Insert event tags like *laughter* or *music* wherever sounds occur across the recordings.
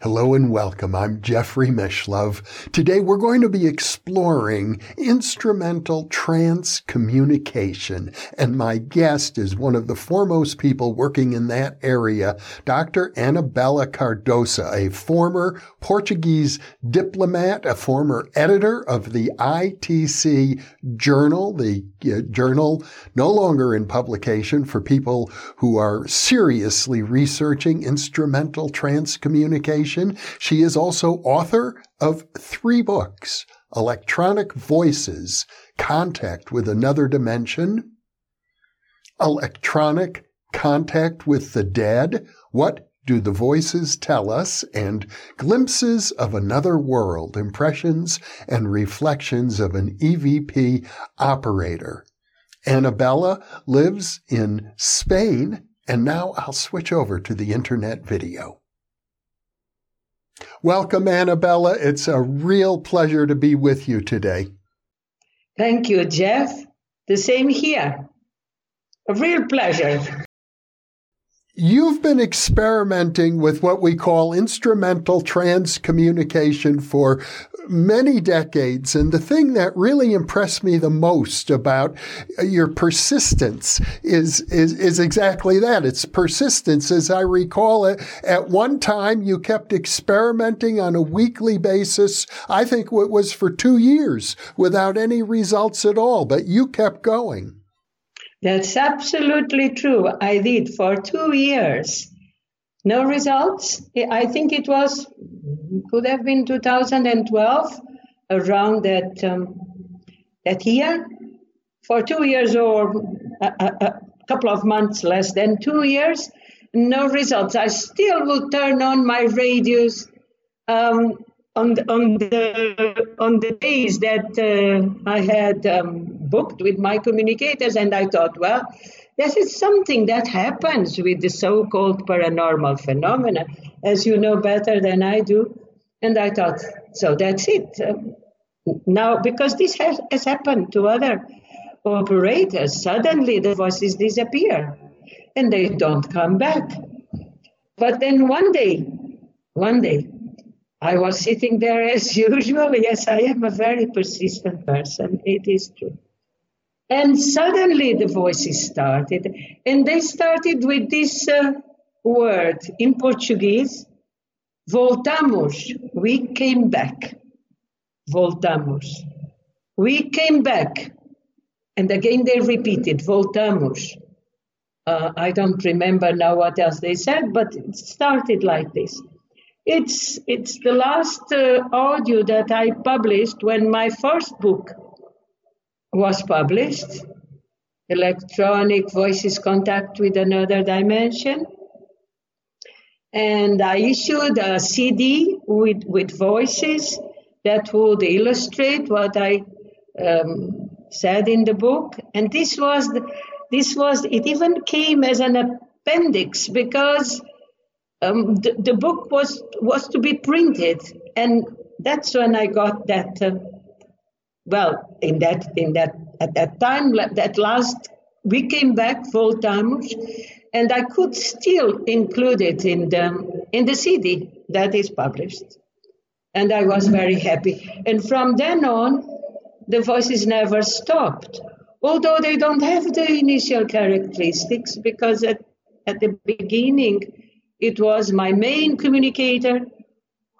Hello and welcome. I'm Jeffrey Mishlove. Today we're going to be exploring instrumental transcommunication, and my guest is one of the foremost people working in that area, Dr. Anabela Cardoso, a former Portuguese diplomat, a former editor of the ITC Journal, the uh, journal no longer in publication for people who are seriously researching instrumental transcommunication she is also author of three books Electronic Voices, Contact with Another Dimension, Electronic Contact with the Dead, What Do the Voices Tell Us, and Glimpses of Another World, Impressions and Reflections of an EVP Operator. Anabela lives in Spain, and now I'll switch over to the internet video. Welcome, Anabela. It's a real pleasure to be with you today. Thank you, Jeff. The same here. A real pleasure. You've been experimenting with what we call instrumental transcommunication for many decades. And the thing that really impressed me the most about uh, your persistence is, is, is exactly that. It's persistence. As I recall it, at one time you kept experimenting on a weekly basis. I think it was for two years without any results at all, but you kept going. That's absolutely true. I did for two years. No results. I think it was, could have been 2012, around that, um, that year. For two years or a, a, a couple of months less than two years, no results. I still will turn on my radios um, on the, on the on the days that uh, I had um, booked with my communicators, and I thought, well, this is something that happens with the so-called paranormal phenomena, as you know better than I do. And I thought, so that's it. Um, now, because this has, has happened to other operators, suddenly the voices disappear and they don't come back. But then one day, one day, I was sitting there as *laughs* usual. Yes, I am a very persistent person. It is true. And suddenly the voices started, and they started with this uh, word in Portuguese, voltamos, we came back. Voltamos. We came back. And again they repeated, voltamos. Uh, I don't remember now what else they said, but it started like this. It's, it's the last uh, audio that I published when my first book was published. Electronic Voices Contact with Another Dimension. And I issued a CD with, with voices that would illustrate what I um, said in the book. And this was, the, this was, it even came as an appendix because um, the, the, book was was to be printed, and that's when I got that. Uh, well, in that in that at that time, that last we came back voltamos, and I could still include it in the in the CD that is published, and I was very happy. And from then on, the voices never stopped, although they don't have the initial characteristics because at at the beginning it was my main communicator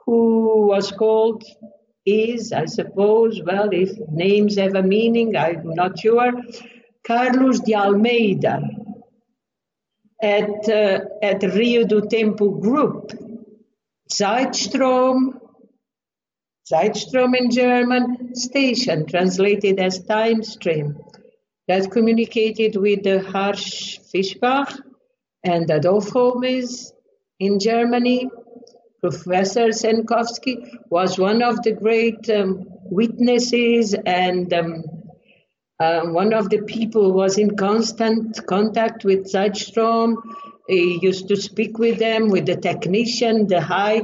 who was called, is, I suppose, well, if names have a meaning, I'm not sure, Carlos de Almeida at, uh, at Rio do Tempo Group. Zeitstrom, Zeitstrom in German, station, translated as time stream, that communicated with the Harsch Fischbach and Adolf Homes in Germany. Professor Senkowski was one of the great um, witnesses and um, Uh, one of the people was in constant contact with Zeitstrom. He used to speak with them, with the technician, the high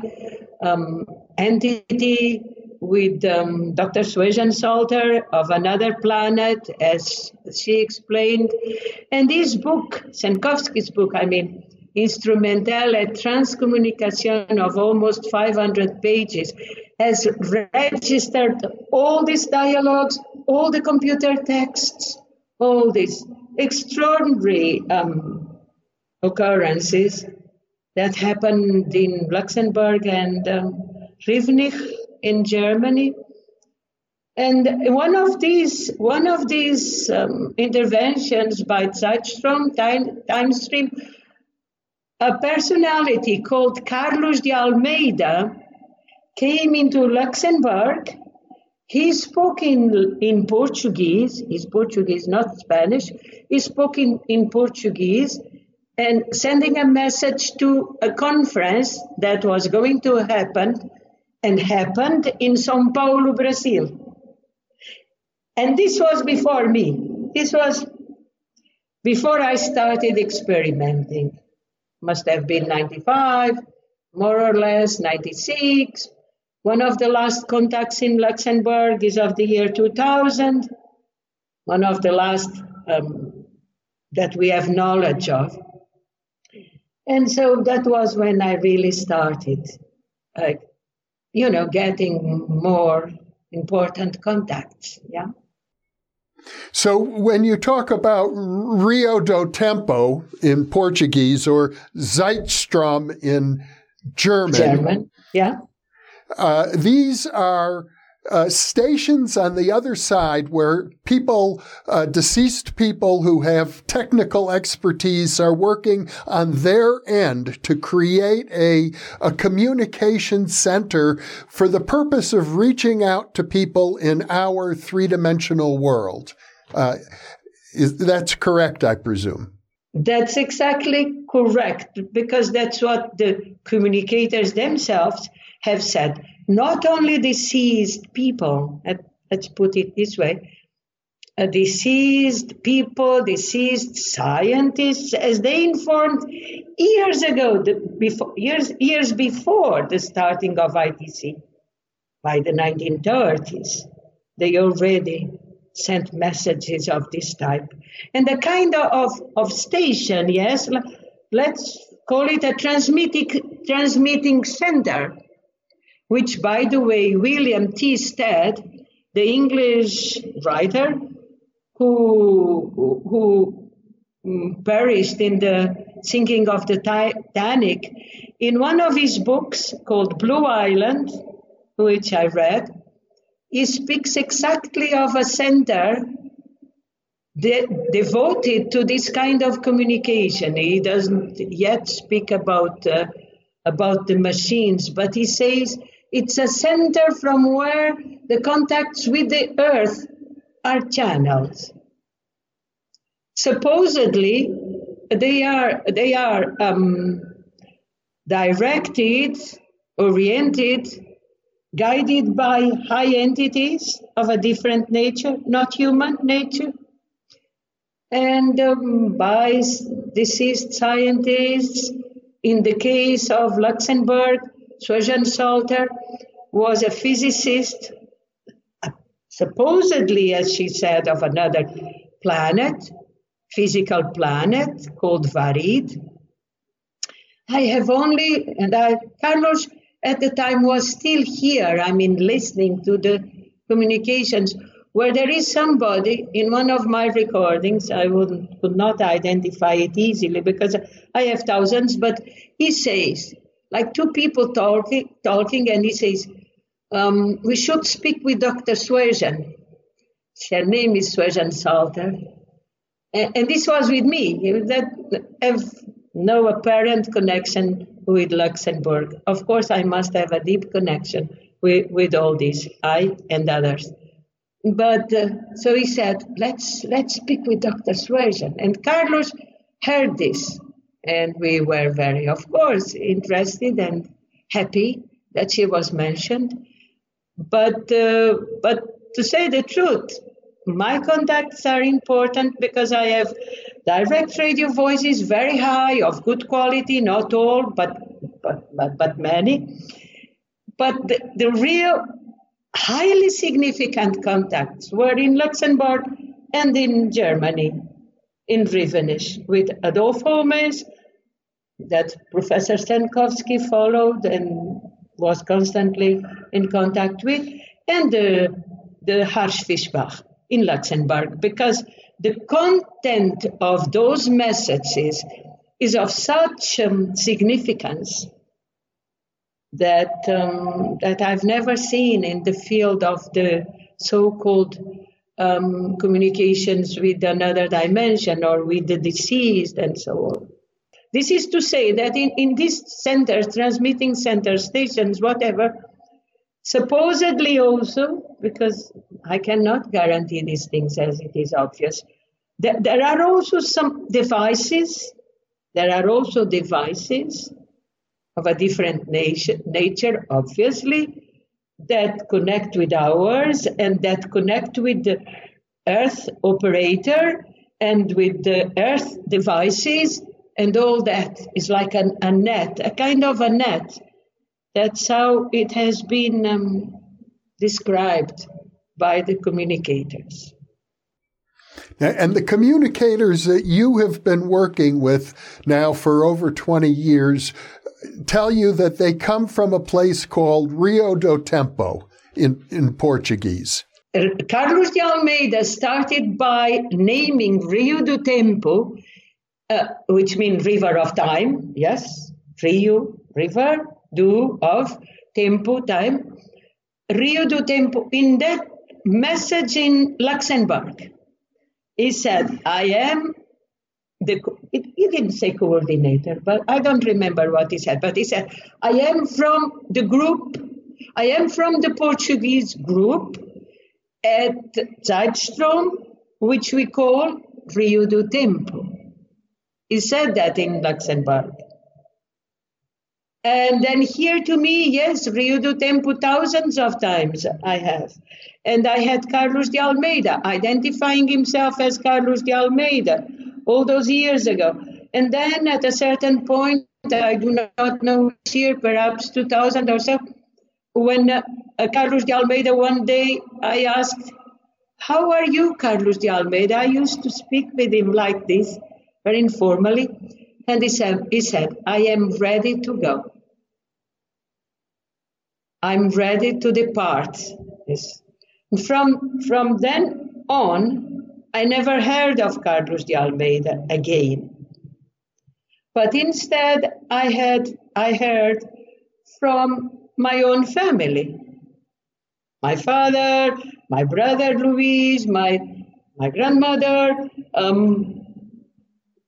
um, entity, with um, Dr. Susan Salter of another planet, as she explained. And this book, Senkowski's book, I mean, Instrumentale Transcommunication of almost 500 pages, has registered all these dialogues, all the computer texts, all these extraordinary um, occurrences that happened in Luxembourg and um, Rivenich in Germany. And one of these, one of these um, interventions by Zeitstrom, time, time stream, a personality called Carlos de Almeida came into Luxembourg. He spoke in, in Portuguese, he's Portuguese, not Spanish. He spoke in, in Portuguese and sending a message to a conference that was going to happen and happened in Sao Paulo, Brazil. And this was before me. This was before I started experimenting. Must have been 95, more or less 96. One of the last contacts in Luxembourg is of the year 2000. One of the last um, that we have knowledge of. And so that was when I really started, uh, you know, getting more important contacts. Yeah. So when you talk about Rio do Tempo in Portuguese or Zeitstrom in German, German, yeah. Uh, these are uh, stations on the other side where people, uh, deceased people who have technical expertise are working on their end to create a, a communication center for the purpose of reaching out to people in our three dimensional world. Uh, is, that's correct, I presume. That's exactly correct because that's what the communicators themselves have said not only deceased people, let's put it this way, uh, deceased people, deceased scientists, as they informed years ago, the, before, years, years before the starting of ITC, by the 1930s, they already sent messages of this type. And the kind of, of station, yes, let's call it a transmitting, transmitting center which, by the way, William T. Stead, the English writer who, who mm, perished in the sinking of the Titanic, in one of his books called Blue Island, which I read, he speaks exactly of a center de- devoted to this kind of communication. He doesn't yet speak about uh, about the machines, but he says it's a center from where the contacts with the earth are channeled. Supposedly, they are they are um, directed, oriented, guided by high entities of a different nature, not human nature, and um, by deceased scientists. In the case of Luxembourg, Susan Salter was a physicist, supposedly, as she said, of another planet, physical planet called Varid. I have only, and I, Carlos at the time was still here, I mean, listening to the communications, where there is somebody in one of my recordings, I would, would not identify it easily because I have thousands, but he says, like two people talking, talking, and he says, um, "We should speak with Dr. Swejen." Her name is Swejen Salter, and, and, this was with me. That have no apparent connection with Luxembourg. Of course, I must have a deep connection with, with all this, I and others. But uh, so he said, "Let's let's speak with Dr. Swejen," and Carlos heard this and we were very, of course, interested and happy that she was mentioned. But, uh, but to say the truth, my contacts are important because I have direct radio voices very high of good quality, not all, but but but, but many. But the, the real highly significant contacts were in Luxembourg and in Germany, in Rivenich, with Adolf Homes, that Professor Senkowski followed and was constantly in contact with, and the, the Harsch Fischbach in Luxembourg, because the content of those messages is of such um, significance that um, that I've never seen in the field of the so-called um, communications with another dimension or with the deceased and so on. This is to say that in, in these centers, transmitting centers, stations, whatever, supposedly also, because I cannot guarantee these things as it is obvious, there, there are also some devices, there are also devices of a different nature, nature, obviously, that connect with ours and that connect with the Earth operator and with the Earth devices and all that is like an, a net, a kind of a net. That's how it has been um, described by the communicators. And the communicators that you have been working with now for over 20 years tell you that they come from a place called Rio do Tempo in, in Portuguese. Carlos de Almeida started by naming Rio do Tempo, uh, which means river of time. Yes, Rio, river, do of tempo, time. Rio do Tempo. In that message in Luxembourg, he said, I am the, it, he didn't say coordinator, but I don't remember what he said. But he said, I am from the group, I am from the Portuguese group at Zeitstrom, which we call Rio do Tempo. He said that in Luxembourg. And then here to me, yes, Rio do Tempo thousands of times I have. And I had Carlos de Almeida identifying himself as Carlos de Almeida all those years ago. And then at a certain point, I do not know which year, perhaps 2000 or so, when uh, Carlos de Almeida one day I asked, How are you, Carlos de Almeida? I used to speak with him like this, very informally. And he said, he said I am ready to go. I'm ready to depart. Yes. From, from then on, I never heard of Carlos de Almeida again. But instead, I had I heard from my own family. My father, my brother Luis, my my grandmother, um,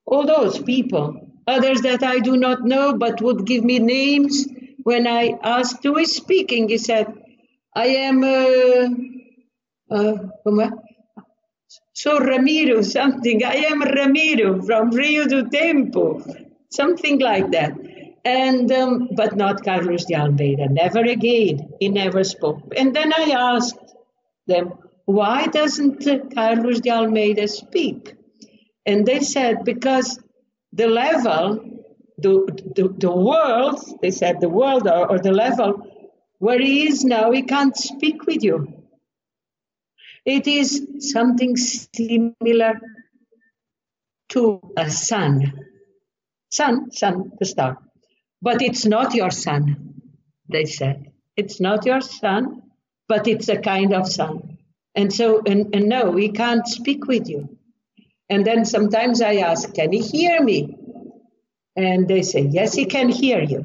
all those people. Others that I do not know, but would give me names when I asked who is speaking. He said, "I am." Uh, uh, so Ramiro, something, I am Ramiro from Rio do Tempo, something like that. And, um, but not Carlos de Almeida, never again. He never spoke. And then I asked them, why doesn't Carlos de Almeida speak? And they said, because the level, the, the, the world, they said the world or, or the level where he is now, he can't speak with you. It is something similar to a sun. Sun, sun, the star. But it's not your sun, they said. It's not your sun, but it's a kind of sun. And so, and, and no, we can't speak with you. And then sometimes I ask, can he hear me? And they say, yes, he can hear you.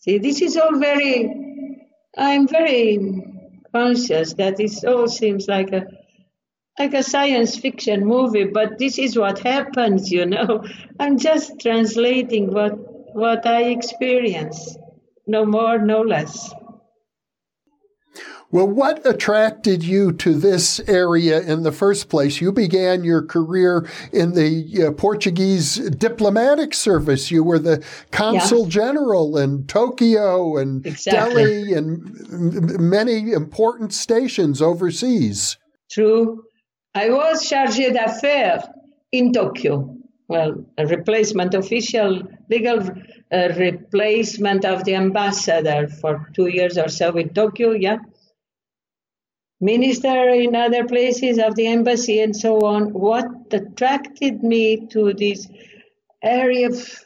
See, this is all very, I'm very conscious that it all seems like a like a science fiction movie, but this is what happens, you know. *laughs* I'm just translating what what I experience, no more, no less. Well, what attracted you to this area in the first place? You began your career in the uh, Portuguese diplomatic service. You were the consul yeah. general in Tokyo and exactly. Delhi and many important stations overseas. True. I was chargé d'affaires in Tokyo. Well, a replacement, official legal uh, replacement of the ambassador for two years or so in Tokyo, yeah. Minister in other places of the embassy and so on. What attracted me to this area of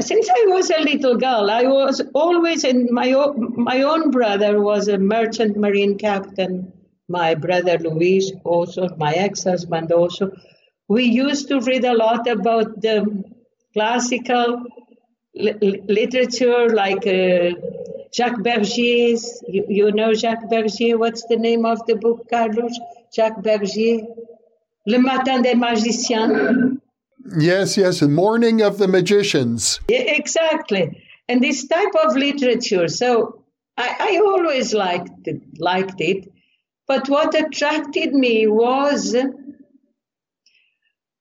since I was a little girl, I was always in my own, my own brother was a merchant marine captain. My brother Luis also, my ex-husband also. We used to read a lot about the classical li- literature, like uh, Jacques Bergier's. You, you know Jacques Bergier? What's the name of the book, Carlos? Jacques Bergier. Le Matin des Magiciens. Yes, yes, the morning of the magicians. Yeah, exactly. And this type of literature. So I, I always liked it, liked it. But what attracted me was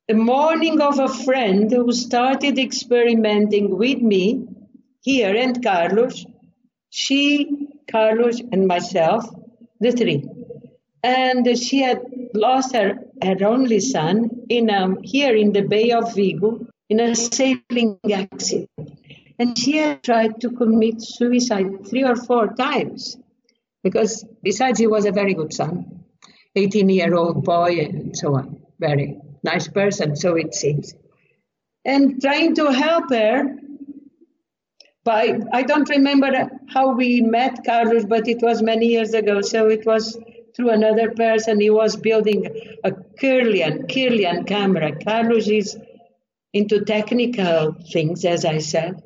the mourning of a friend who started experimenting with me here and Carlos. She, Carlos, and myself, the three. And she had lost her, her only son in um, here in the Bay of Vigo in a sailing accident. And she had tried to commit suicide three or four times because, besides, he was a very good son, 18 year old boy, and so on. Very nice person, so it seems. And trying to help her by, I don't remember how we met Carlos, but it was many years ago, so it was through another person. He was building a Kirlian, Kirlian camera. Carlos is into technical things, as I said.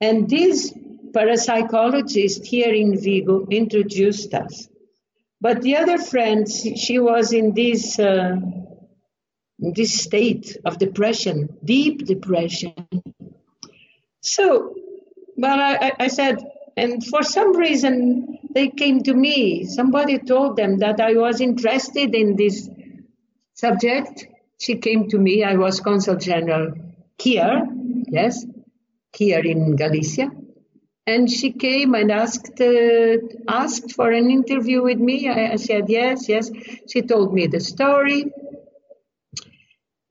And this parapsychologist here in Vigo introduced us. But the other friend, she was in this, uh, this state of depression, deep depression. So, well, I, I said, and for some reason, they came to me. Somebody told them that I was interested in this subject. She came to me. I was Consul General here, yes, here in Galicia. And she came and asked uh, asked for an interview with me. I, I said yes, yes. She told me the story,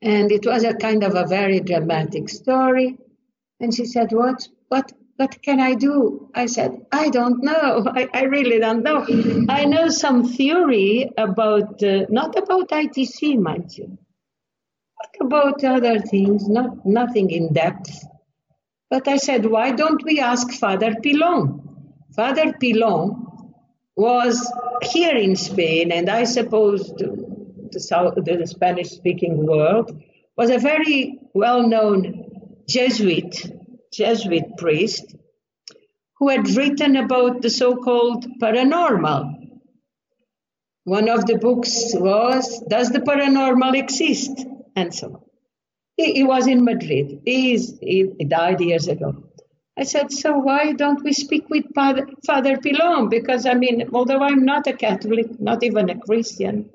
and it was a kind of a very dramatic story. And she said, "What, what, what can I do? I said, I don't know. *laughs* I, I really don't know. I know some theory about, uh, not about ITC, mind you, about other things, not nothing in depth. But I said, why don't we ask Father Pilon? Father Pilon was here in Spain, and I suppose the, the, the Spanish speaking world was a very well known Jesuit Jesuit priest who had written about the so called paranormal. One of the books was Does the Paranormal Exist? and so on. He, he was in Madrid. He, he, he, died years ago. I said, So why don't we speak with Father, Father Pilon? Because, I mean, although I'm not a Catholic, not even a Christian,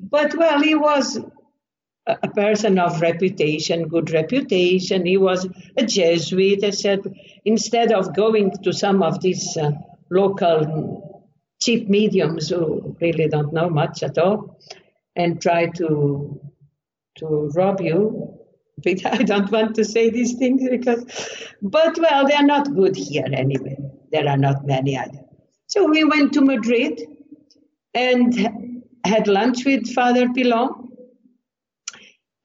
but well, he was a person of reputation, good reputation. He was a Jesuit. Said, instead of going to some of these uh, local cheap mediums who really don't know much at all and try to to rob you. But *laughs* I don't want to say these things because, but well, they're not good here anyway. There are not many other. So we went to Madrid and had lunch with Father Pilon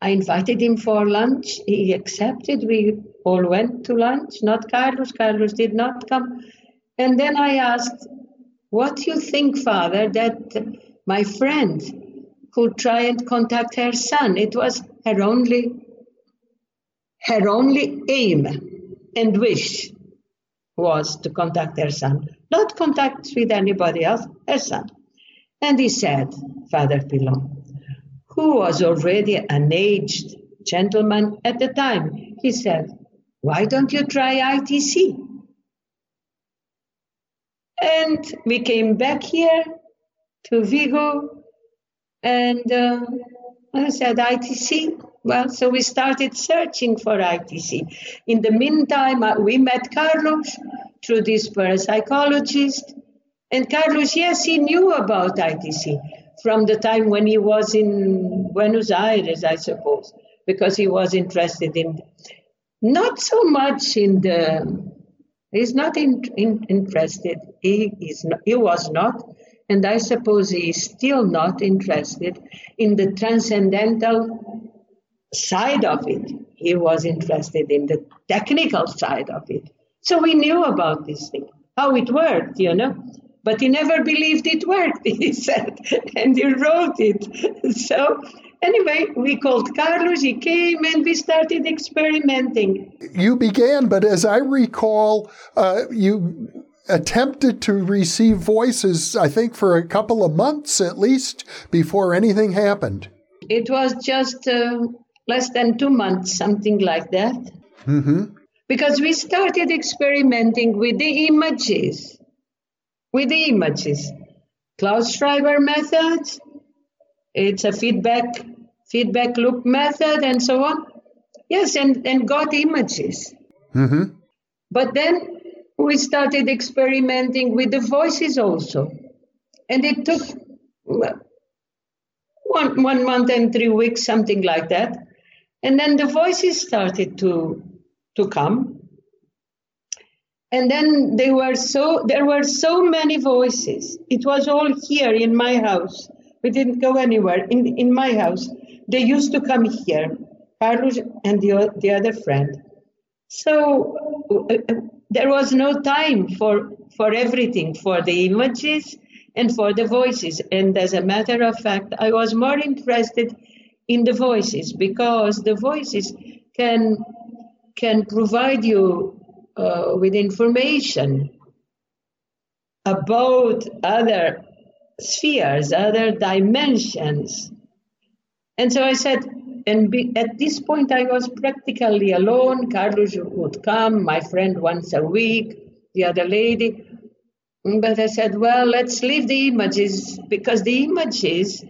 I invited him for lunch. He accepted. We all went to lunch, not Carlos. Carlos did not come. And then I asked, What do you think, Father, that my friend could try and contact her son? It was her only her only aim and wish was to contact her son, not contact with anybody else, her son. And he said, Father Pilon, who was already an aged gentleman at the time. He said, Why don't you try ITC? And we came back here to Vigo, and uh, I said, ITC. Well, so we started searching for ITC. In the meantime, uh, we met Carlos through this parapsychologist, And Carlos, yes, he knew about ITC from the time when he was in Buenos Aires, I suppose, because he was interested in not so much in the. He's not in, in, interested. He is. Not, he was not, and I suppose he is still not interested in the transcendental side of it. He was interested in the technical side of it. So we knew about this thing, how it worked, you know. But he never believed it worked, *laughs* he said, and he wrote it. *laughs* So anyway, we called Carlos, he came, and we started experimenting. You began, but as I recall, uh, you attempted to receive voices, I think, for a couple of months at least before anything happened. It was just uh, less than two months, something like that. Mm-hmm. Because we started experimenting with the images with the images. Klaus Schreiber method, it's a feedback feedback loop method and so on. Yes, and, and got images. Mm-hmm. But then we started experimenting with the voices also. And it took one, one month and three weeks, something like that. And then the voices started to, to come. And then they were so there were so many voices. It was all here in my house. We didn't go anywhere. In in my house, they used to come here, Carlos and the the other friend. So uh, there was no time for for everything, for the images and for the voices. And as a matter of fact, I was more interested in the voices because the voices can can provide you uh, with information about other spheres, other dimensions. And so I said, and be, at this point I was practically alone. Carlos would come, my friend once a week, the other lady. But I said, well, let's leave the images because the images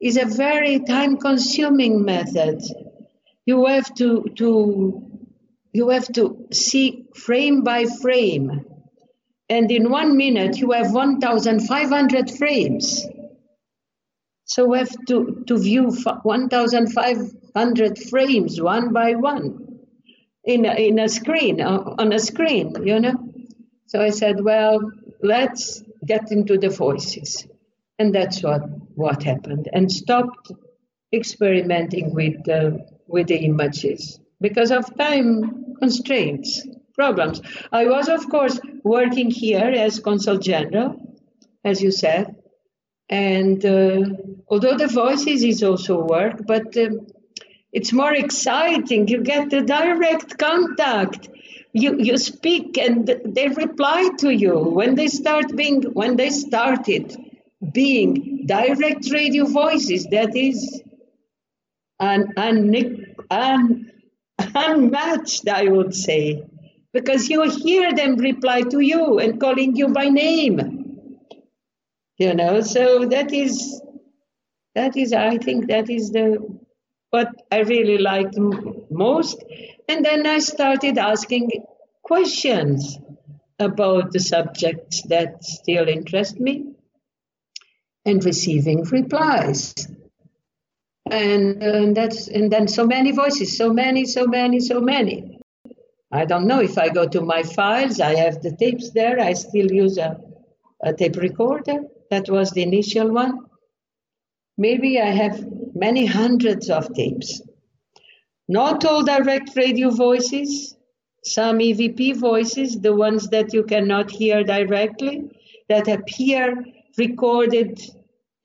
is a very time consuming method. You have to, to you have to see frame by frame. And in one minute, you have 1,500 frames. So we have to, to view 1,500 frames one by one in a, in a screen, uh, on a screen, you know? So I said, well, let's get into the voices. And that's what, what happened. And stopped experimenting with, uh, with the images because of time constraints, problems. I was, of course, working here as consul general, as you said, and uh, although the voices is also work, but um, it's more exciting. You get the direct contact. You you speak and they reply to you when they start being when they started being direct radio voices. That is an an, an unmatched, I would say, because you hear them reply to you and calling you by name. You know, so that is, that is, I think that is the what I really liked most. And then I started asking questions about the subjects that still interest me and receiving replies and, and that's and then so many voices so many so many so many. I don't know if i go to my files i have the tapes there i still use a, a tape recorder. That was the initial one. Maybe i have many hundreds of tapes. Not all direct radio voices some evp voices the ones that you cannot hear directly that appear recorded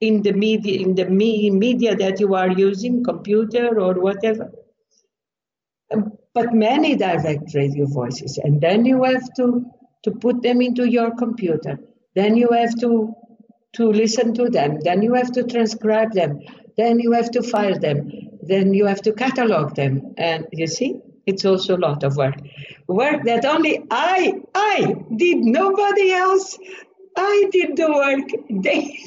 in the media in the me- media that you are using computer or whatever. Um, but many direct radio voices and then you have to to put them into your computer. Then you have to to listen to them. Then you have to transcribe them. Then you have to file them. Then you have to catalog them. And you see it's also a lot of work. Work that only i i did nobody else. I did the work. *laughs* They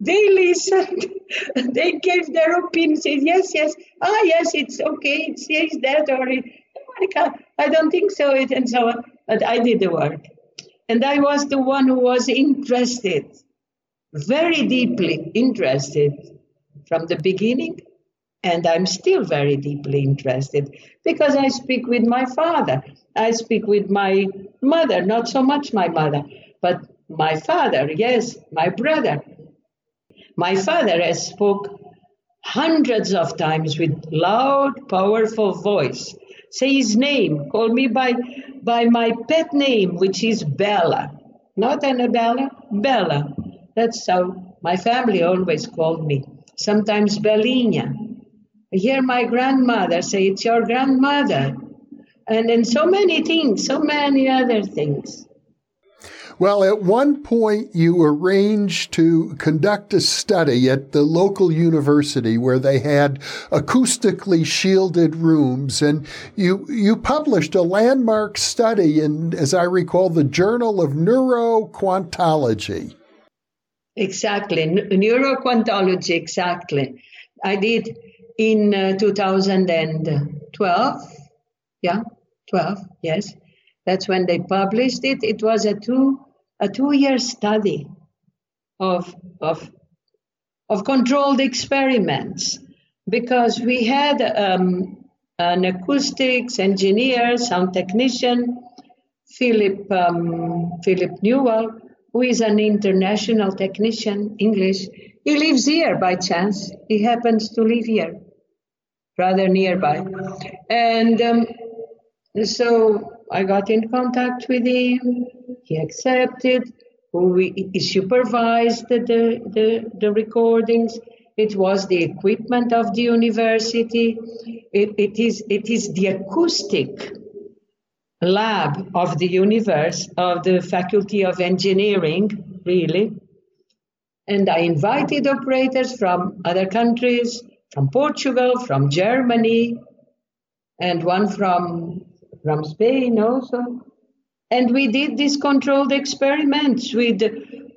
They listened. *laughs* they gave their opinion. Said yes, yes. Ah, yes, it's okay. It says that or it, I don't think so. It and so on. But I did the work, And I was the one who was interested, very deeply interested from the beginning. And I'm still very deeply interested because I speak with my father. I speak with my mother, not so much my mother, but my father, yes, my brother. My father has spoke hundreds of times with loud, powerful voice. Say his name, call me by, by my pet name, which is Bella. Not Anabela, Bella. That's how my family always called me. Sometimes Bellina. I hear my grandmother say, It's your grandmother. And then so many things, so many other things. Well, at one point, you arranged to conduct a study at the local university where they had acoustically shielded rooms, and you you published a landmark study in, as I recall, the Journal of Neuroquantology. Exactly, neuroquantology. Exactly, I did in uh, 2012. Yeah, 12. Yes, that's when they published it. It was a two a two-year study of, of, of controlled experiments because we had um, an acoustics engineer, sound technician, Philip, um, Philip Newell, who is an international technician, English. He lives here by chance. He happens to live here, rather nearby. And um, so I got in contact with him. He accepted. We, he supervised the, the, the recordings. It was the equipment of the university. It, it, is, it is the acoustic lab of the universe, of the Faculty of Engineering, really. And I invited operators from other countries, from Portugal, from Germany, and one from from Spain also. And we did these controlled experiments with,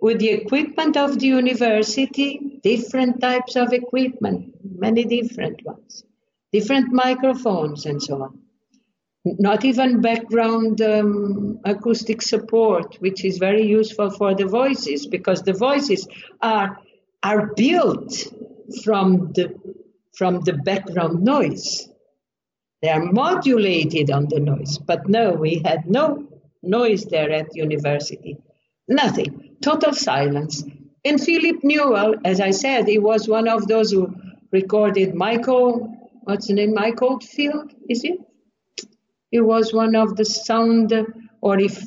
with the equipment of the university, different types of equipment, many different ones, different microphones and so on. Not even background um, acoustic support, which is very useful for the voices because the voices are, are built from the, from the background noise. They are modulated on the noise. But no, we had no noise there at university. Nothing. Total silence. And Philip Newell, as I said, he was one of those who recorded Michael, what's the name? Mike Oldfield, is it? He was one of the sound, or if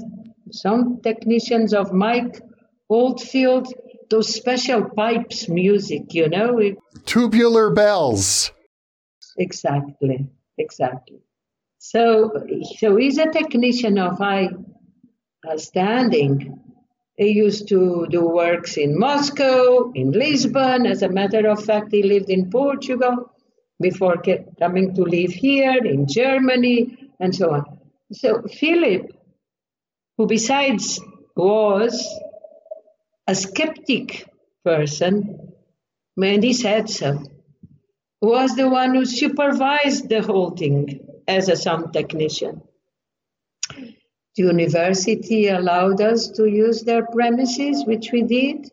sound technicians of Mike Oldfield, those special pipes music, you know? Tubular bells. Exactly exactly. So, so he's a technician of high uh, standing. He used to do works in Moscow, in Lisbon. As a matter of fact, he lived in Portugal before coming to live here, in Germany, and so on. So Philip, who besides was a skeptic person, and he said so, was the one who supervised the whole thing as a sound technician. The university allowed us to use their premises, which we did.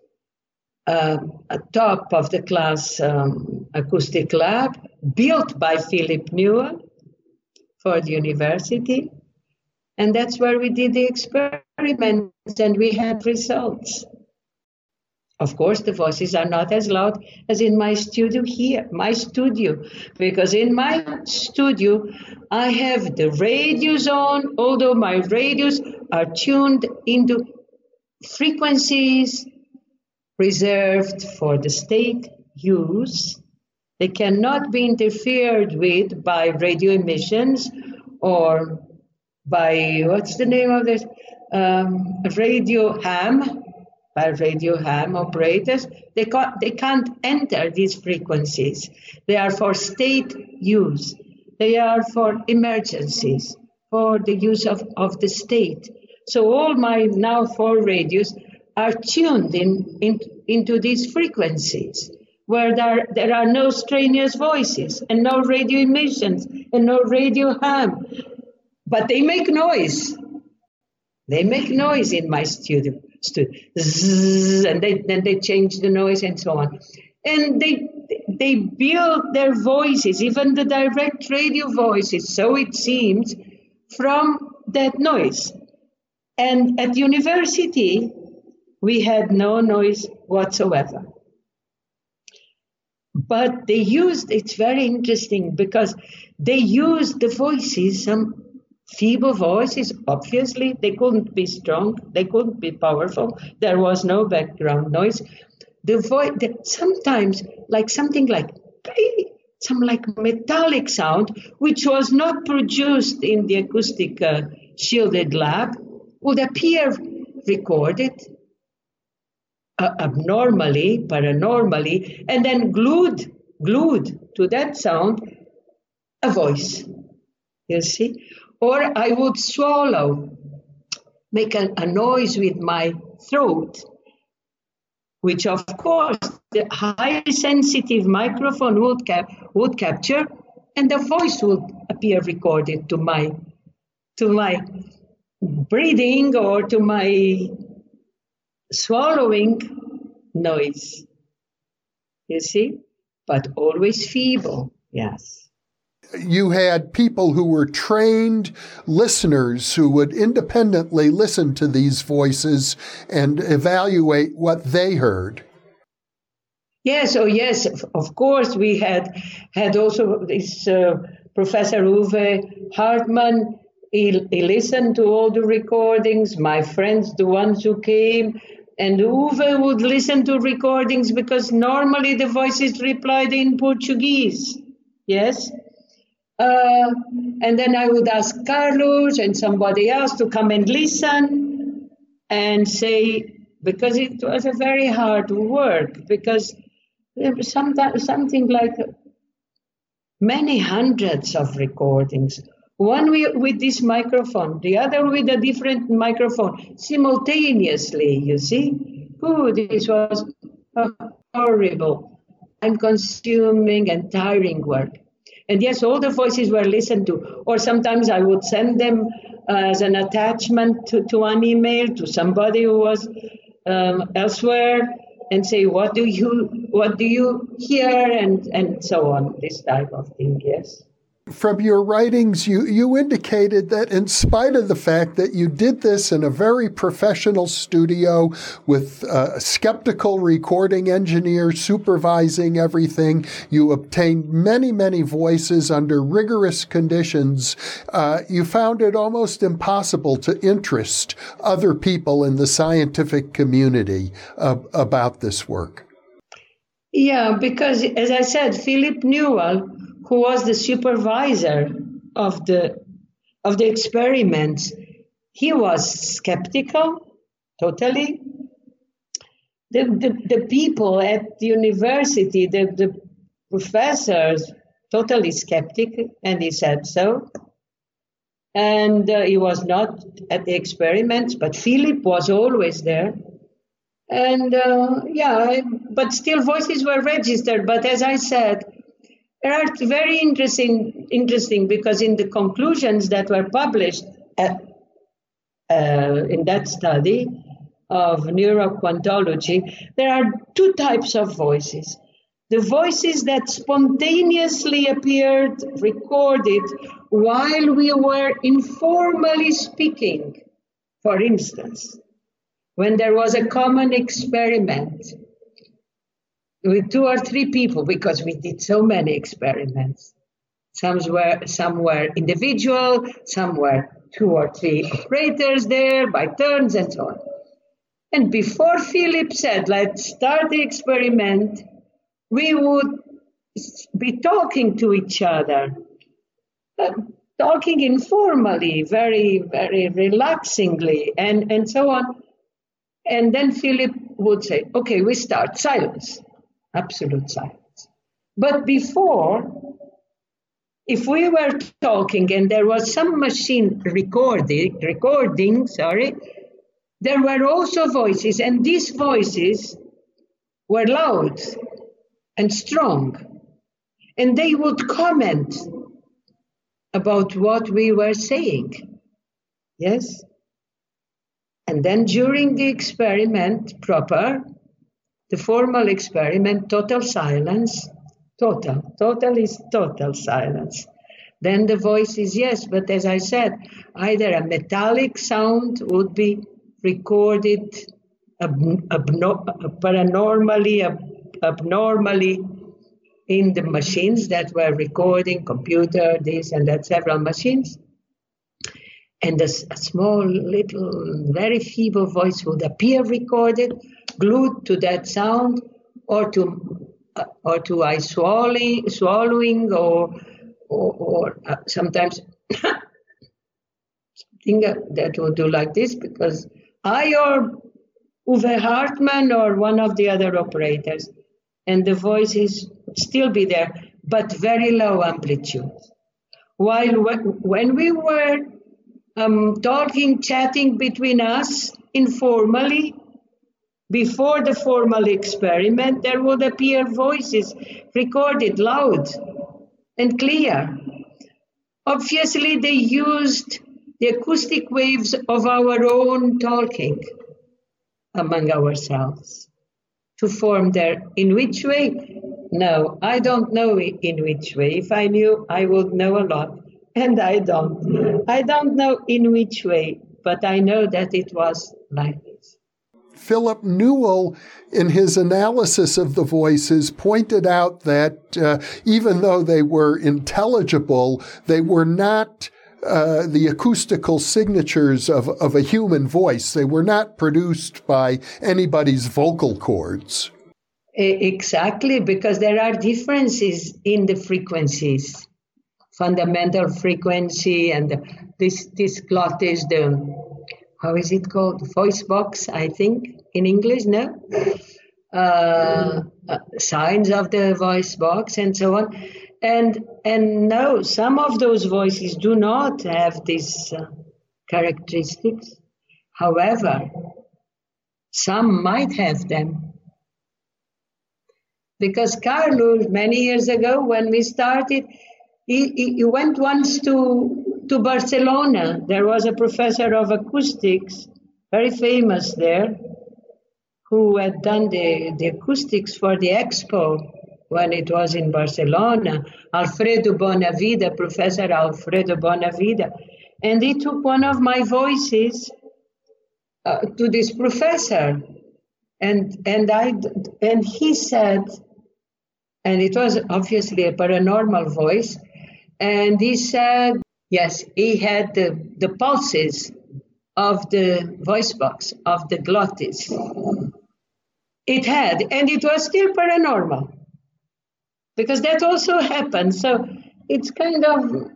Uh, a top of the class um, acoustic lab built by Philip Newell for the university. And that's where we did the experiments and we had results. Of course, the voices are not as loud as in my studio here, my studio, because in my studio, I have the radios on, although my radios are tuned into frequencies reserved for the state use. They cannot be interfered with by radio emissions or by, what's the name of this? Um, radio ham, by radio ham operators, they, ca- they can't enter these frequencies. They are for state use. They are for emergencies, for the use of, of the state. So all my now four radios are tuned in, in into these frequencies where there, there are no strenuous voices and no radio emissions and no radio ham. But they make noise They make noise in my studio, studio. Zzz, and they, then they change the noise and so on. And they they build their voices, even the direct radio voices, so it seems, from that noise. And at university, we had no noise whatsoever. But they used, it's very interesting because they used the voices, some feeble voices, obviously. They couldn't be strong, they couldn't be powerful. There was no background noise. The voice, sometimes like something like some like metallic sound, which was not produced in the acoustic uh, shielded lab, would appear recorded uh, abnormally, paranormally, and then glued, glued to that sound, a voice. You see? Or I would swallow, make a, a noise with my throat, which of course the highly sensitive microphone would, cap- would capture, and the voice would appear recorded to my to my breathing or to my swallowing noise. You see? But always feeble, yes you had people who were trained listeners who would independently listen to these voices and evaluate what they heard. Yes, oh yes, of course we had had also this uh, Professor Uwe Hartmann. He, he listened to all the recordings. My friends, the ones who came, and Uwe would listen to recordings because normally the voices replied in Portuguese. Yes, uh, and then I would ask Carlos and somebody else to come and listen and say, because it was a very hard work, because sometimes something like many hundreds of recordings. One with this microphone, the other with a different microphone, simultaneously, you see? This was horrible and consuming and tiring work. And yes, all the voices were listened to. Or sometimes I would send them as an attachment to, to an email to somebody who was um, elsewhere and say, what do you, what do you hear? And, and so on, this type of thing, yes from your writings, you, you indicated that in spite of the fact that you did this in a very professional studio with a skeptical recording engineer supervising everything, you obtained many, many voices under rigorous conditions. Uh, you found it almost impossible to interest other people in the scientific community uh, about this work. Yeah, because as I said, Philip Newell who was the supervisor of the of the experiments, he was skeptical, totally. The, the, the people at the university, the, the professors, totally skeptic, and he said so. And uh, he was not at the experiments, but Philip was always there. And uh, yeah, but still voices were registered. But as I said, are very interesting, interesting because in the conclusions that were published at, uh, in that study of neuroquantology, there are two types of voices. The voices that spontaneously appeared recorded while we were informally speaking. For instance, when there was a common experiment with two or three people because we did so many experiments. Some were, some were individual, some were two or three operators there by turns and so on. And before Philip said, let's start the experiment, we would be talking to each other, uh, talking informally, very, very relaxingly, and, and so on. And then Philip would say, okay, we start silence absolute silence. But before, if we were talking and there was some machine recording, recording, sorry, there were also voices, and these voices were loud and strong, and they would comment about what we were saying. Yes? And then during the experiment proper, the formal experiment, total silence, total, total is total silence. Then the voice is yes, but as I said, either a metallic sound would be recorded ab- abno- paranormally, ab- abnormally in the machines that were recording, computer, this and that, several machines. And a, a small, little, very feeble voice would appear recorded, glued to that sound, or to uh, or to eye swallowing, swallowing or or, or uh, sometimes *coughs* something that would do like this because I or Uwe Hartmann or one of the other operators, and the voices still be there, but very low amplitude. While when we were um, talking, chatting between us informally, before the formal experiment, there would appear voices recorded loud and clear. Obviously, they used the acoustic waves of our own talking among ourselves to form their. In which way? No, I don't know in which way. If I knew, I would know a lot. And I don't. I don't know in which way, but I know that it was like. Philip Newell, in his analysis of the voices, pointed out that uh, even though they were intelligible, they were not uh, the acoustical signatures of, of a human voice. They were not produced by anybody's vocal cords. Exactly, because there are differences in the frequencies, fundamental frequency, and this this glottis, the how is it called? Voice box, I think, in English, no? Uh, uh, signs of the voice box and so on. And, and no, some of those voices do not have these uh, characteristics. However, some might have them. Because Carlos, many years ago, when we started, he, he went once to to Barcelona. There was a professor of acoustics, very famous there, who had done the, the acoustics for the expo when it was in Barcelona, Alfredo Bonavida, Professor Alfredo Bonavida. And he took one of my voices uh, to this professor. And, and, I, and he said, and it was obviously a paranormal voice, and he said, Yes, he had the, the pulses of the voice box, of the glottis. It had, and it was still paranormal because that also happened. So it's kind of,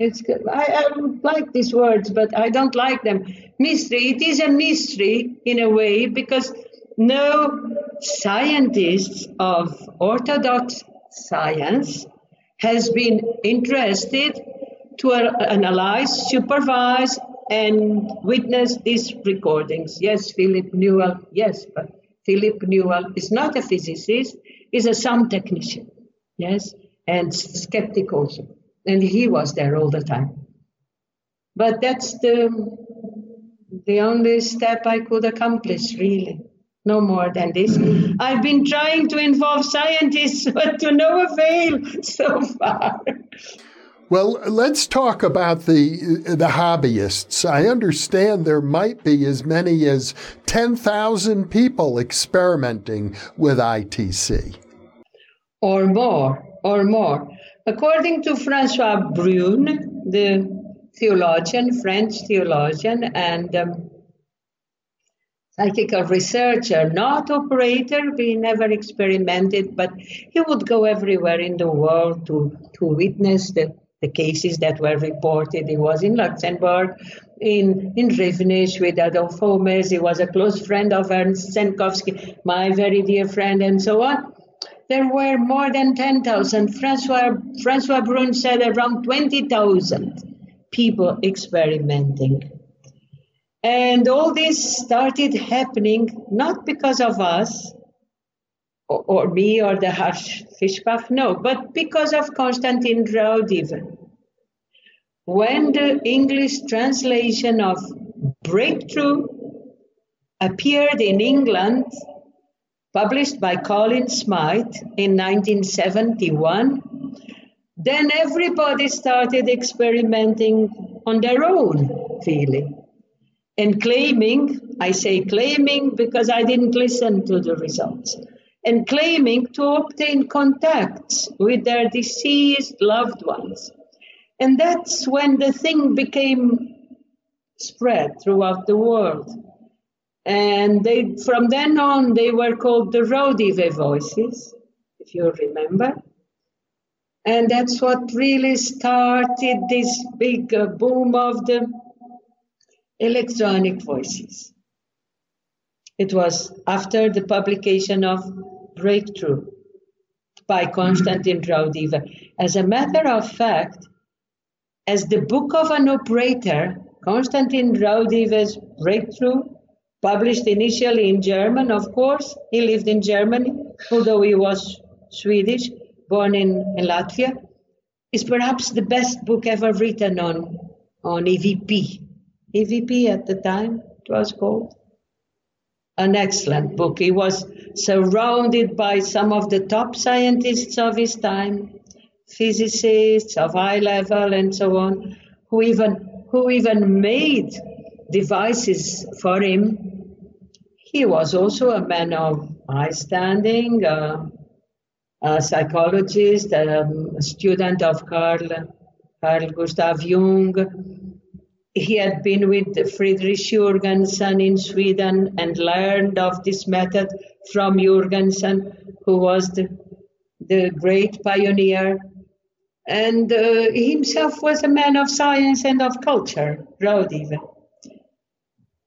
it's, I, I like these words, but I don't like them. Mystery, it is a mystery in a way because no scientists of orthodox science has been interested to analyze, supervise, and witness these recordings. Yes, Philip Newell, yes, but Philip Newell is not a physicist, he's a sound technician, yes, and skeptic also. And he was there all the time. But that's the, the only step I could accomplish, really. No more than this. I've been trying to involve scientists, *laughs* but to no avail so far. Well, let's talk about the the hobbyists. I understand there might be as many as 10,000 people experimenting with ITC. Or more, or more. According to Francois Brune, the theologian, French theologian, and um, psychical researcher, not operator. We never experimented, but he would go everywhere in the world to, to witness the the cases that were reported. He was in Luxembourg, in, in Rivenich with Adolf Homes. He was a close friend of Ernst Senkowski, my very dear friend, and so on. There were more than 10,000. Francois, Francois Brune said around 20,000 people experimenting. And all this started happening not because of us, or, me or the Harsch Fischbach, no, but because of Konstantin Raudive. When the English translation of Breakthrough appeared in England, published by Colin Smythe in 1971. Then everybody started experimenting on their own, really, and claiming, I say claiming because I didn't listen to the results, and claiming to obtain contacts with their deceased loved ones. And that's when the thing became spread throughout the world. And they, from then on, they were called the Raudive voices, if you remember. And that's what really started this big uh, boom of the electronic voices. It was after the publication of Breakthrough by Konstantin Raudive. As a matter of fact, as the book of an operator, Konstantin Raudive's Breakthrough published initially in German, of course. He lived in Germany, although he was Swedish, born in, in Latvia, is perhaps the best book ever written on, on EVP. EVP at the time, it was called. An excellent book. He was surrounded by some of the top scientists of his time, physicists of high level and so on, who even, who even made devices for him he was also a man of high standing, uh, a psychologist, um, a student of Carl, Carl Gustav Jung. He had been with Friedrich Jurgensen in Sweden and learned of this method from Jurgensen, who was the, the great pioneer. And uh, himself was a man of science and of culture, Raudive.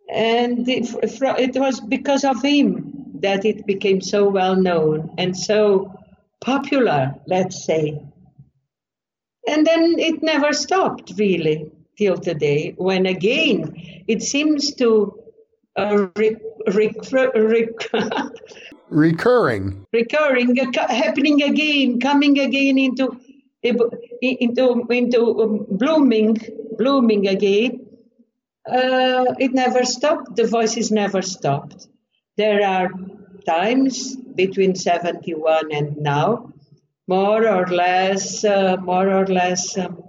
And it, it was because of him that it became so well known and so popular, let's say. And then it never stopped really till today, when again it seems to uh, re- *laughs* recurring, recurring, uh, happening again, coming again into into into um, blooming, blooming again uh, it never stopped. The voices never stopped. There are times between 71 and now, more or less, uh, more or less um,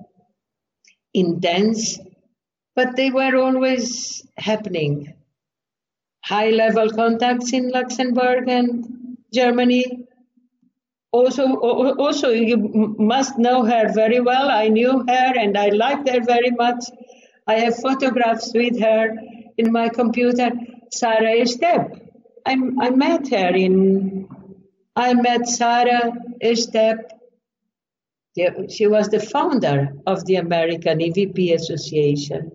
intense, but they were always happening. High level contacts in Luxembourg and Germany. Also, also, you must know her very well. I knew her and I liked her very much. I have photographs with her in my computer. Sarah Estep. I, I met her in, I met Sarah Estep. She was the founder of the American EVP Association.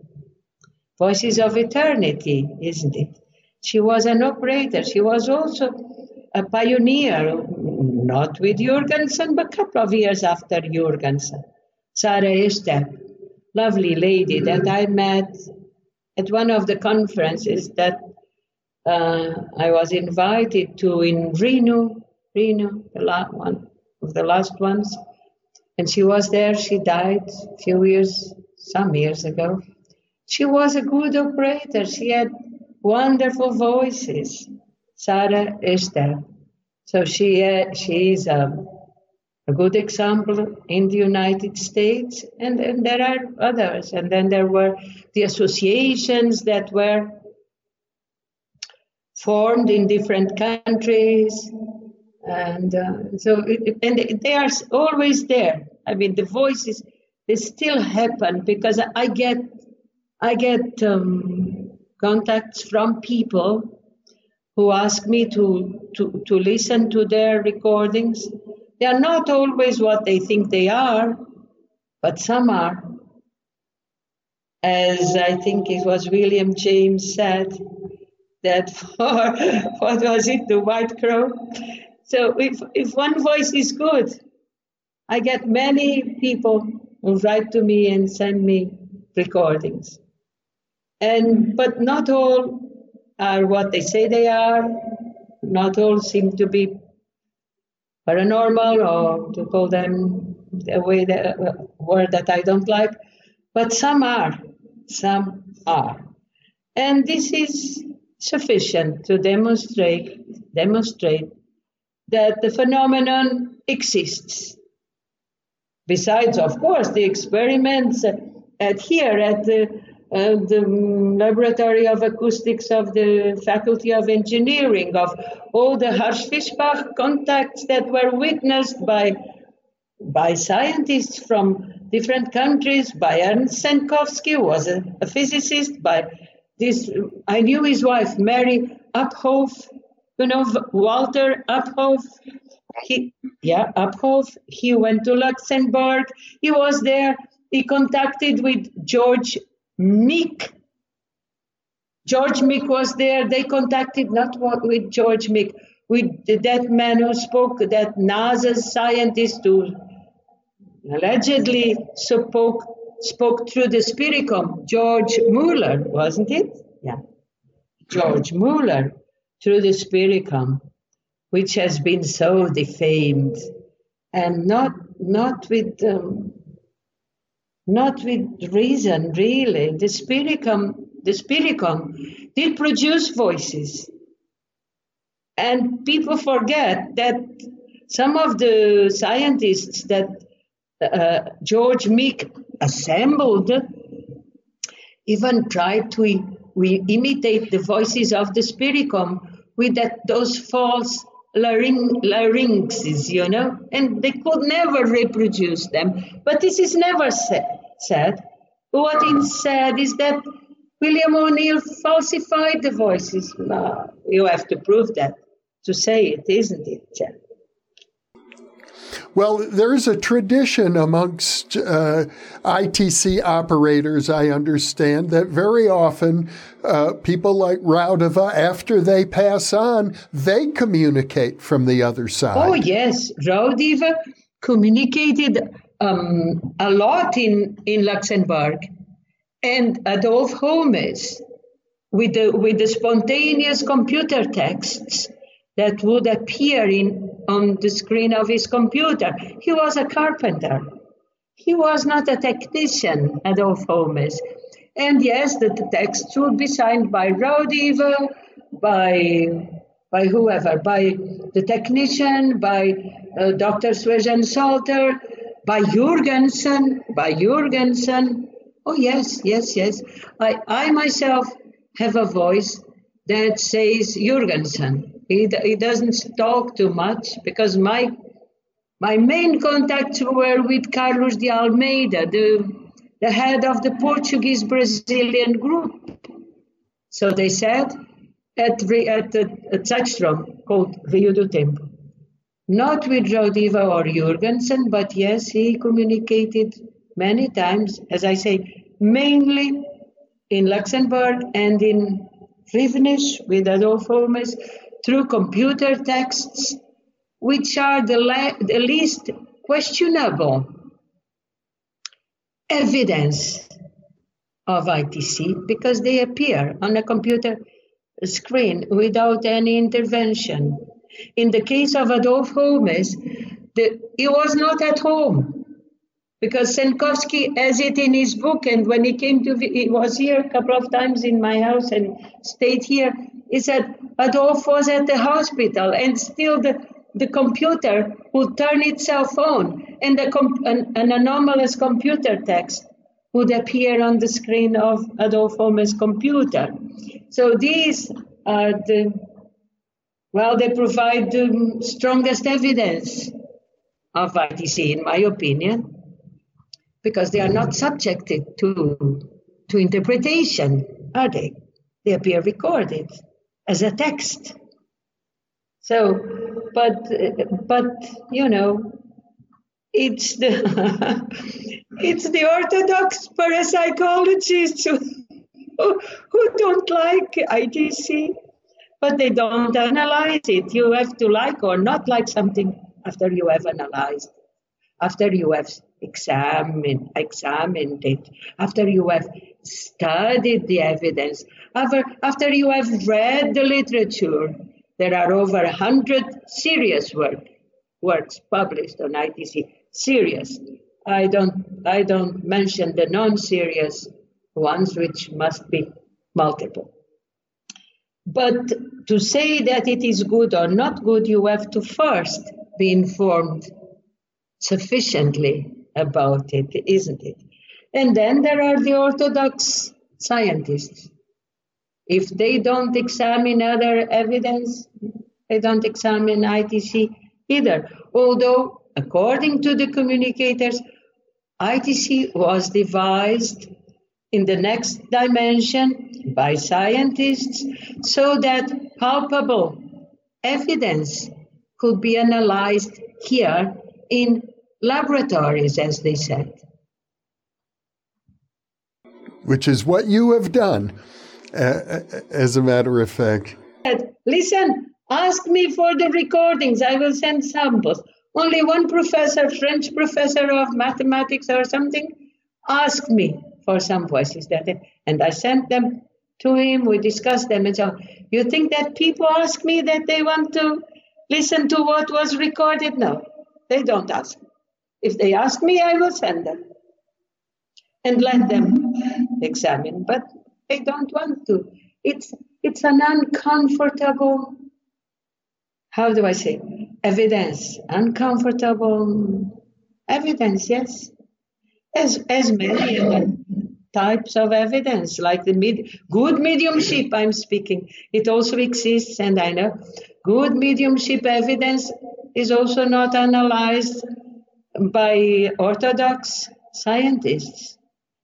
Voices of Eternity, isn't it? She was an operator. She was also a pioneer, not with Jurgensen, but a couple of years after Jurgensen. Sarah Estep lovely lady that I met at one of the conferences that uh, I was invited to in Reno, Reno, the last one of the last ones. And she was there. She died a few years, some years ago. She was a good operator. She had wonderful voices. Sarah Estep. So she uh, she is a a good example in the United States, and, and there are others. And then there were the associations that were formed in different countries. And uh, so, it, and they are always there. I mean, the voices, they still happen because I get, I get um, contacts from people who ask me to, to, to listen to their recordings they are not always what they think they are, but some are. As I think it was William James said, that *laughs* for what was it, the white crow? So if, if one voice is good, I get many people who write to me and send me recordings. And but not all are what they say they are. Not all seem to be paranormal or to call them the way the word that I don't like, but some are, some are. And this is sufficient to demonstrate, demonstrate that the phenomenon exists. Besides, of course, the experiments at here at the, uh, the Laboratory of Acoustics of the Faculty of Engineering, of all the Harsch-Fischbach contacts that were witnessed by, by scientists from different countries, by Ernst Senkowski, who was a, a physicist, by this, I knew his wife, Mary Uphoff, you know, Walter Uphoff. He, yeah, Uphoff. He went to Luxembourg. He was there. He contacted with George Meek. George Meek was there. They contacted not with George Meek, with that man who spoke, that NASA scientist who allegedly spoke spoke through the Spiricom, George Mueller, wasn't it? Yeah. George Mueller through the Spiricom, which has been so defamed and not not with um, not with reason really. The Spiricom the Spiricom did produce voices. And people forget that some of the scientists that uh, George Meek assembled even tried to we imitate the voices of the spiricom with that, those false larynx, larynxes, you know, and they could never reproduce them. But this is never said. What is said is that William O'Neill falsified the voices. you have to prove that to say it, isn't it, Jeff? Well, there's a tradition amongst uh, ITC operators, I understand, that very often uh, people like Raudive, after they pass on, they communicate from the other side. Oh, yes. Raudive communicated um, a lot in, in Luxembourg. And Adolf Homes, with the, with the spontaneous computer texts that would appear in on the screen of his computer. He was a carpenter. He was not a technician, Adolf Homes. And yes, the, the text should be signed by Raudive, by by whoever, by the technician, by uh, Dr. Swejen Salter, by Jurgensen, by Jurgensen. Oh yes, yes, yes. I, I myself have a voice that says Jurgensen. He, he doesn't talk too much because my my main contacts were with Carlos de Almeida, the, the head of the Portuguese Brazilian group. So they said at, at, at Zeitstrom called Rio do Tempo. Not with Raudive or Jurgensen, but yes, he communicated many times, as I say, mainly in Luxembourg and in Rivenich with Adolf Homes through computer texts, which are the, la- the least questionable evidence of ITC because they appear on a computer screen without any intervention. In the case of Adolf Homes, the, he was not at home because Senkowski has it in his book. And when he came to, he was here a couple of times in my house and stayed here. He said, Adolf was at the hospital and still the, the computer would turn itself on and comp- an, an, anomalous computer text would appear on the screen of Adolf Homes' computer. So these are the, well, they provide the strongest evidence of ITC, in my opinion, because they are not subjected to, to interpretation, are they? They appear recorded as a text. So, but but you know, it's the *laughs* it's the orthodox parapsychologists who, *laughs* who don't like ITC, but they don't analyze it. You have to like or not like something after you have analyzed, after you have examined examined it, after you have studied the evidence, after, after you have read the literature, there are over 100 serious work, works published on ITC. Serious. I don't, I don't mention the non serious ones, which must be multiple. But to say that it is good or not good, you have to first be informed sufficiently about it, isn't it? And then there are the orthodox scientists. If they don't examine other evidence, they don't examine ITC either. Although, according to the communicators, ITC was devised in the next dimension by scientists so that palpable evidence could be analyzed here in laboratories, as they said. Which is what you have done, uh, as a matter of fact. Listen, ask me for the recordings. I will send samples. Only one professor, French professor of mathematics or something, asked me for some voices that, and I sent them to him. We discussed them, and so you think that people ask me that they want to listen to what was recorded? No, they don't ask. If they ask me, I will send them and let them examine. But they don't want to. It's it's an uncomfortable. How do I say? Evidence, uncomfortable evidence. Yes, as as many types of evidence, like the med- good mediumship. I'm speaking. It also exists, and I know good mediumship evidence is also not analyzed by orthodox scientists,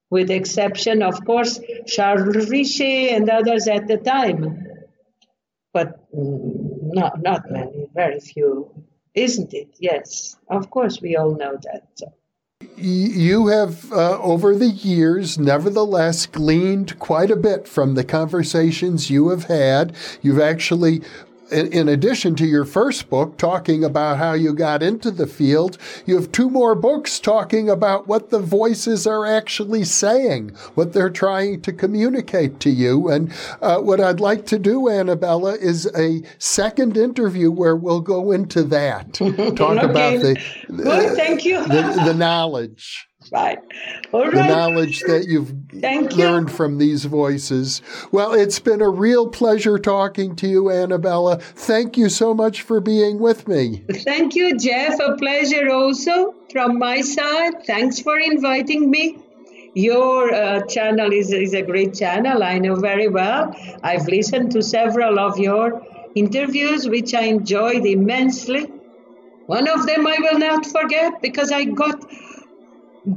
with the exception, of course, Charles Richet and others at the time. But not, not many, very few, isn't it? Yes, of course, we all know that. You have, uh, over the years, nevertheless, gleaned quite a bit from the conversations you have had. You've actually in, addition to your first book talking about how you got into the field, you have two more books talking about what the voices are actually saying, what they're trying to communicate to you. And uh, what I'd like to do, Anabela, is a second interview where we'll go into that, *laughs* talk okay. about the, uh, thank you. the, the knowledge. Right. All the knowledge that you've Thank learned you. from these voices. Well, it's been a real pleasure talking to you, Anabela. Thank you so much for being with me. Thank you, Jeff. A pleasure also from my side. Thanks for inviting me. Your uh, channel is, is a great channel. I know very well. I've listened to several of your interviews, which I enjoyed immensely. One of them I will not forget because I got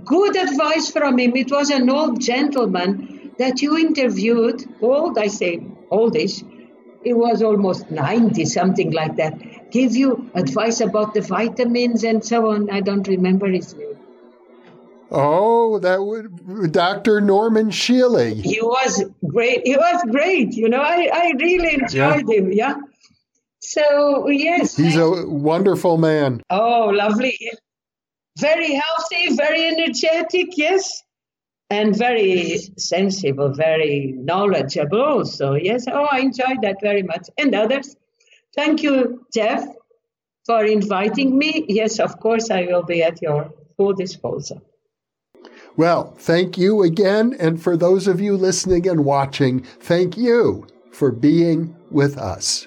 good advice from him. It was an old gentleman that you interviewed, old, I say oldish. It was almost 90, something like that. Give you advice about the vitamins and so on. I don't remember his name. Oh, that would Dr. Norman Shealy. He was great. He was great. You know, I, I really enjoyed yeah. him. Yeah. So yes, he's a wonderful man. Oh, lovely very healthy, very energetic, yes, and very sensible, very knowledgeable So, Yes, oh, I enjoyed that very much. And others. Thank you, Jeff, for inviting me. Yes, of course, I will be at your full disposal. Well, thank you again. And for those of you listening and watching, thank you for being with us.